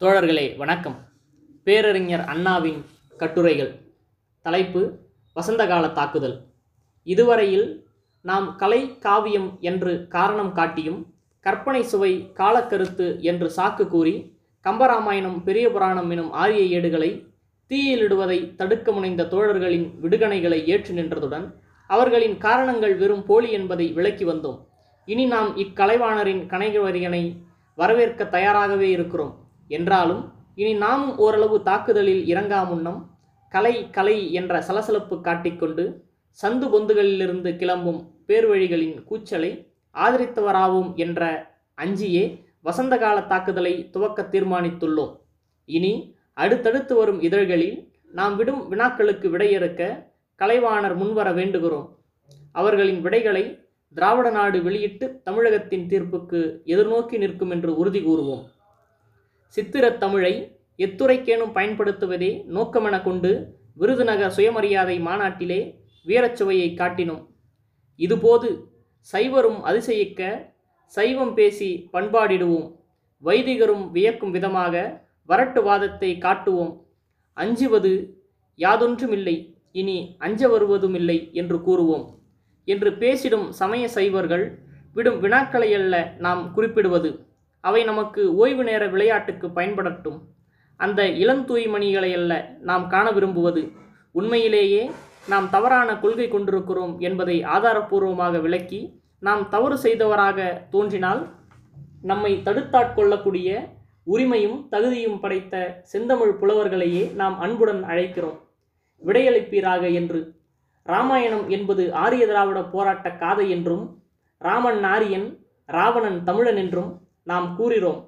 தோழர்களே வணக்கம். பேரறிஞர் அண்ணாவின் கட்டுரைகள். தலைப்பு வசந்தகால தாக்குதல். இதுவரையில் நாம் கலை காவியம் என்று காரணம் காட்டியும் கற்பனை சுவை காலக்கருத்து என்று சாக்கு கூறி கம்பராமாயணம் பெரிய புராணம் எனும் ஆரிய ஏடுகளை தீயிலிடுவதை தடுக்க முனைந்த தோழர்களின் விடுகணைகளை ஏற்று நின்றதுடன் அவர்களின் காரணங்கள் வெறும் போலி என்பதை விளக்கி வந்தோம். இனி நாம் இக்கலைவாணரின் கணைவரியனை வரவேற்க தயாராகவே இருக்கிறோம். என்றாலும் இனி நாமும் ஓரளவு தாக்குதலில் இறங்கா முன்னம் கலை கலை என்ற சலசலப்பு காட்டிக்கொண்டு சந்து பொந்துகளிலிருந்து கிளம்பும் பேர்வழிகளின் கூச்சலை ஆதரித்தவராவோம் என்ற அஞ்சியே வசந்தகால தாக்குதலை துவக்க தீர்மானித்துள்ளோம். இனி அடுத்தடுத்து வரும் இதழ்களில் நாம் விடும் வினாக்களுக்கு விடையறுக்க கலைவாணர் முன்வர வேண்டுகிறோம். அவர்களின் விடைகளை திராவிட நாடு வெளியிட்டு தமிழகத்தின் தீர்ப்புக்கு எதிர்நோக்கி நிற்கும் என்று உறுதி கூறுவோம். சித்திரத் தமிழை எத்துறைக்கேனும் பயன்படுத்துவதே நோக்கமென கொண்டு விருதுநகர் சுயமரியாதை மாநாட்டிலே வீரச்சுவையை காட்டினோம். இதுபோது சைவரும் அதிசயிக்க சைவம் பேசி பண்பாடிடுவோம். வைதிகரும் வியக்கும் விதமாக வரட்டுவாதத்தை காட்டுவோம். அஞ்சுவது யாதொன்றுமில்லை இனி அஞ்ச வருவதுமில்லை என்று கூறுவோம். என்று பேசிடும் சமய சைவர்கள் விடும் வினாக்களையல்ல நாம் குறிப்பிடுவது. அவை நமக்கு ஓய்வு நேர விளையாட்டுக்கு பயன்படட்டும். அந்த இளந்தூய்மணிகளை அல்ல நாம் காண விரும்புவது. உண்மையிலேயே நாம் தவறான கொள்கை கொண்டிருக்கிறோம் என்பதை ஆதாரபூர்வமாக விளக்கி நாம் தவறு செய்தவராக தோன்றினால் நம்மை தடுத்தாட்கொள்ளக்கூடிய உரிமையும் தகுதியும் படைத்த செந்தமிழ் புலவர்களையே நாம் அன்புடன் அழைக்கிறோம். விடையளிப்பீராக என்று. ராமாயணம் என்பது ஆரிய திராவிட போராட்ட காதை என்றும் ராமன் ஆரியன் ராவணன் தமிழன் என்றும் நாம் கூறுகிறோம்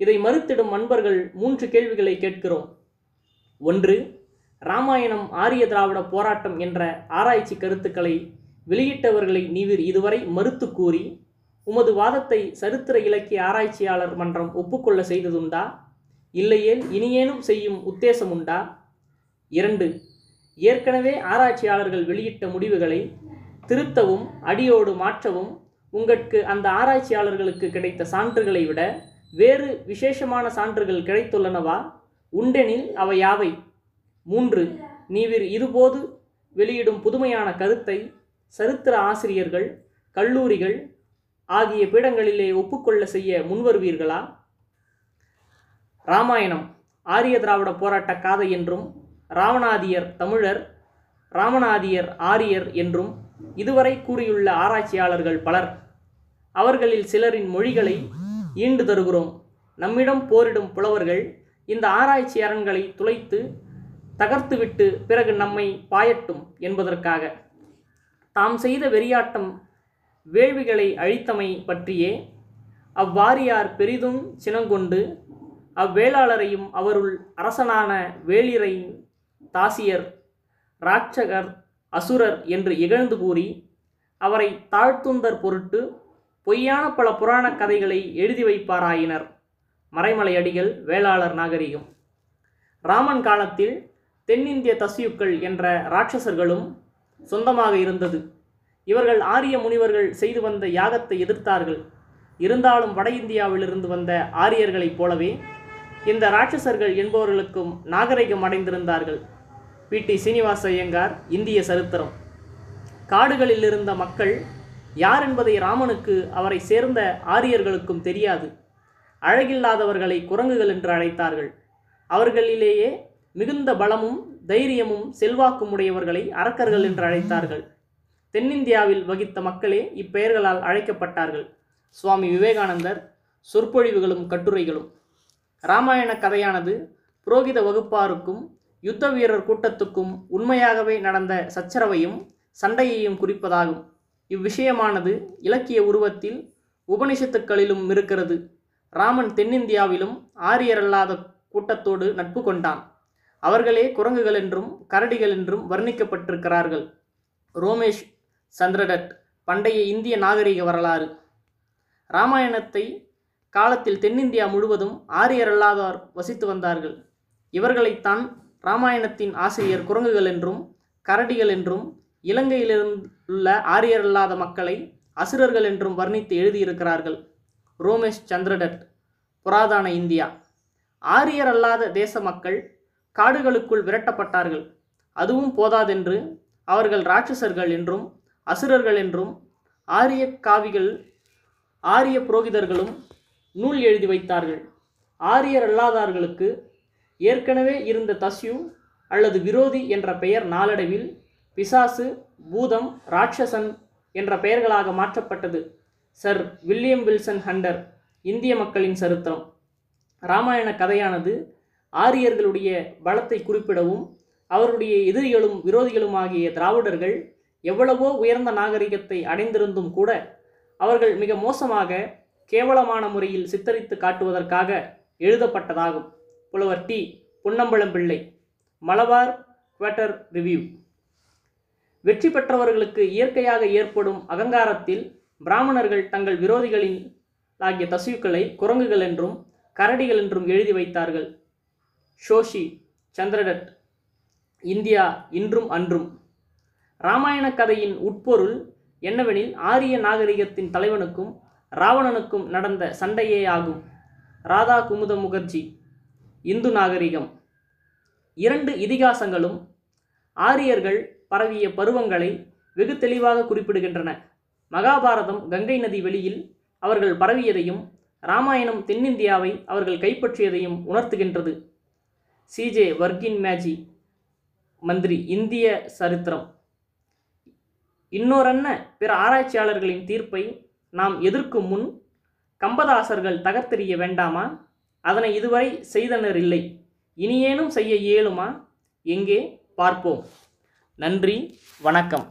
இதை மறுத்திடும் அன்பர்கள் மூன்று கேள்விகளை கேட்கிறோம். ஒன்று ராமாயணம் ஆரிய திராவிட போராட்டம் என்ற ஆராய்ச்சி கருத்துக்களை வெளியிட்டவர்களை நீவிர் இதுவரை மறுத்து கூறி உமது வாதத்தை சரித்திர இலக்கிய ஆராய்ச்சியாளர் மன்றம் ஒப்புக்கொள்ள செய்ததுண்டா? இல்லையேல் இனியேனும் செய்யும் உத்தேசம் உண்டா இரண்டு ஏற்கனவே ஆராய்ச்சியாளர்கள் வெளியிட்ட முடிவுகளை திருத்தவும் அடியோடு மாற்றவும் உங்களுக்கு அந்த ஆராய்ச்சியாளர்களுக்கு கிடைத்த சான்றுகளை விட வேறு விசேஷமான சான்றுகள் கிடைத்துள்ளனவா? உண்டெனில் அவை யாவை? மூன்று நீவிர் இதுபோது வெளியிடும் புதுமையான கருத்தை சரித்திர ஆசிரியர்கள் கல்லூரிகள் ஆகிய பீடங்களிலே ஒப்புக்கொள்ள செய்ய முன்வருவீர்களா? ராமாயணம் ஆரிய திராவிட போராட்ட காதை என்றும் ராவணாதியர் தமிழர் ராமநாதியர் ஆரியர் என்றும் இதுவரை கூறியுள்ள ஆராய்ச்சியாளர்கள் பலர் அவர்களில் சிலரின் மொழிகளை ஈண்டு தருகிறோம். நம்மிடம் போரிடும் புலவர்கள் இந்த ஆராய்ச்சி அரண்களை துளைத்து தகர்த்துவிட்டு பிறகு நம்மை பாயட்டும் என்பதற்காக. தாம் செய்த வெறியாட்டம் வேள்விகளை அழித்தமை பற்றியே அவ்வாரியார் பெரிதும் சினங்கொண்டு அவ்வேளாளரையும் அவருள் அரசனான வேளிரை தாசியர் ராட்சகர் அசுரர் என்று இகழ்ந்து கூறி அவரை தாழ்த்துந்தர் பொருட்டு பொய்யான பல புராண கதைகளை எழுதி வைப்பாராயினர். மறைமலை அடிகள் வேளாளர் நாகரிகம். ராமன் காலத்தில் தென்னிந்திய தஸ்யுக்கள் என்ற ராட்சசர்களும் சொந்தமாக இருந்தது. இவர்கள் ஆரிய முனிவர்கள் செய்து வந்த யாகத்தை எதிர்த்தார்கள். இருந்தாலும் வட இந்தியாவிலிருந்து வந்த ஆரியர்களைப் போலவே இந்த ராட்சசர்கள் என்பவர்களுக்கும் நாகரிகம் அடைந்திருந்தார்கள். பி. டி. சீனிவாச ஐயங்கார் இந்திய சரித்திரம். காடுகளில் இருந்த மக்கள் யார் என்பதை ராமனுக்கு அவரை சேர்ந்த ஆரியர்களுக்கும் தெரியாது. அழகில்லாதவர்களை குரங்குகள் என்று அழைத்தார்கள். அவர்களிலேயே மிகுந்த பலமும் தைரியமும் செல்வாக்கும் உடையவர்களை அரக்கர்கள் என்று அழைத்தார்கள். தென்னிந்தியாவில் வகித்த மக்களே இப்பெயர்களால் அழைக்கப்பட்டார்கள். சுவாமி விவேகானந்தர் சொற்பொழிவுகளும் கட்டுரைகளும். இராமாயண கதையானது புரோகித வகுப்பாருக்கும் யுத்த வீரர் கூட்டத்துக்கும் உண்மையாகவே நடந்த சச்சரவையும் சண்டையையும் குறிப்பதாகும். இவ்விஷயமானது இலக்கிய உருவத்தில் உபனிஷத்துக்களிலும் இருக்கிறது. ராமன் தென்னிந்தியாவிலும் ஆரியரல்லாத கூட்டத்தோடு நட்பு கொண்டான். அவர்களே குரங்குகள் என்றும் கரடிகள் என்றும் வர்ணிக்கப்பட்டிருக்கிறார்கள். ரோமேஷ் சந்திரடட் பண்டைய இந்திய நாகரிக வரலாறு. இராமாயணத்தை காலத்தில் தென்னிந்தியா முழுவதும் ஆரியரல்லாதார் வசித்து வந்தார்கள். இவர்களைத்தான் இராமாயணத்தின் ஆசிரியர் குரங்குகள் என்றும் கரடிகள் என்றும் இலங்கையிலிருந்துள்ள ஆரியரல்லாத மக்களை அசுரர்கள் என்றும் வர்ணித்து எழுதியிருக்கிறார்கள். ரோமேஷ் சந்திரடட் புராதான இந்தியா. ஆரியர் அல்லாத தேச மக்கள் காடுகளுக்குள் விரட்டப்பட்டார்கள். அதுவும் போதாதென்று அவர்கள் ராட்சசர்கள் என்றும் அசுரர்கள் என்றும் ஆரிய காவிகள் ஆரிய புரோகிதர்களும் நூல் எழுதி வைத்தார்கள். ஆரியர் அல்லாதார்களுக்கு ஏற்கனவே இருந்த தஸ்யு அல்லது விரோதி என்ற பெயர் நாளடைவில் பிசாசு பூதம் ராட்சசன் என்ற பெயர்களாக மாற்றப்பட்டது. சர் வில்லியம் வில்சன் ஹண்டர் இந்திய மக்களின் சரித்திரம். ராமாயண கதையானது ஆரியர்களுடைய பலத்தை குறிப்பிடவும் அவருடைய எதிரிகளும் விரோதிகளும் ஆகிய திராவிடர்கள் எவ்வளவோ உயர்ந்த நாகரிகத்தை அடைந்திருந்தும் கூட அவர்கள் மிக மோசமாக கேவலமான முறையில் சித்தரித்து காட்டுவதற்காக எழுதப்பட்டதாகும். புலவர் T. Ponnambalam Pillai. Malabar quarter review. வெற்றி பெற்றவர்களுக்கு இயற்கையாக ஏற்படும் அகங்காரத்தில் பிராமணர்கள் தங்கள் விரோதிகளின் ஆகிய தசுக்களை குரங்குகள் என்றும் கரடிகள் என்றும் எழுதி வைத்தார்கள். ஷோஷி சந்திரடட் இந்தியா இன்றும் அன்றும். இராமாயண கதையின் உட்பொருள் என்னவெனில் ஆரிய நாகரிகத்தின் தலைவனுக்கும் ராவணனுக்கும் நடந்த சண்டையே ஆகும். ராதா குமுத முகர்ஜி இந்து நாகரிகம். இரண்டு இதிகாசங்களும் ஆரியர்கள் பரவிய பருவங்களை வெகு தெளிவாக குறிப்பிடுகின்றன. மகாபாரதம் கங்கை நதி வெளியில் அவர்கள் பரவியதையும் ராமாயணம் தென்னிந்தியாவை அவர்கள் கைப்பற்றியதையும் உணர்த்துகின்றது. சிஜே வர்கின் மேஜி மந்திரி இந்திய சரித்திரம். இன்னொரன்ன பிற ஆராய்ச்சியாளர்களின் தீர்ப்பை நாம் எதிர்க்கும் முன் கம்பதாசர்கள் தகர்த்தெறிய வேண்டாமா? அதனை இதுவரை செய்தனர் இல்லை. இனியேனும் செய்ய இயலுமா? எங்கே? பார்ப்போம். நன்றி வணக்கம்.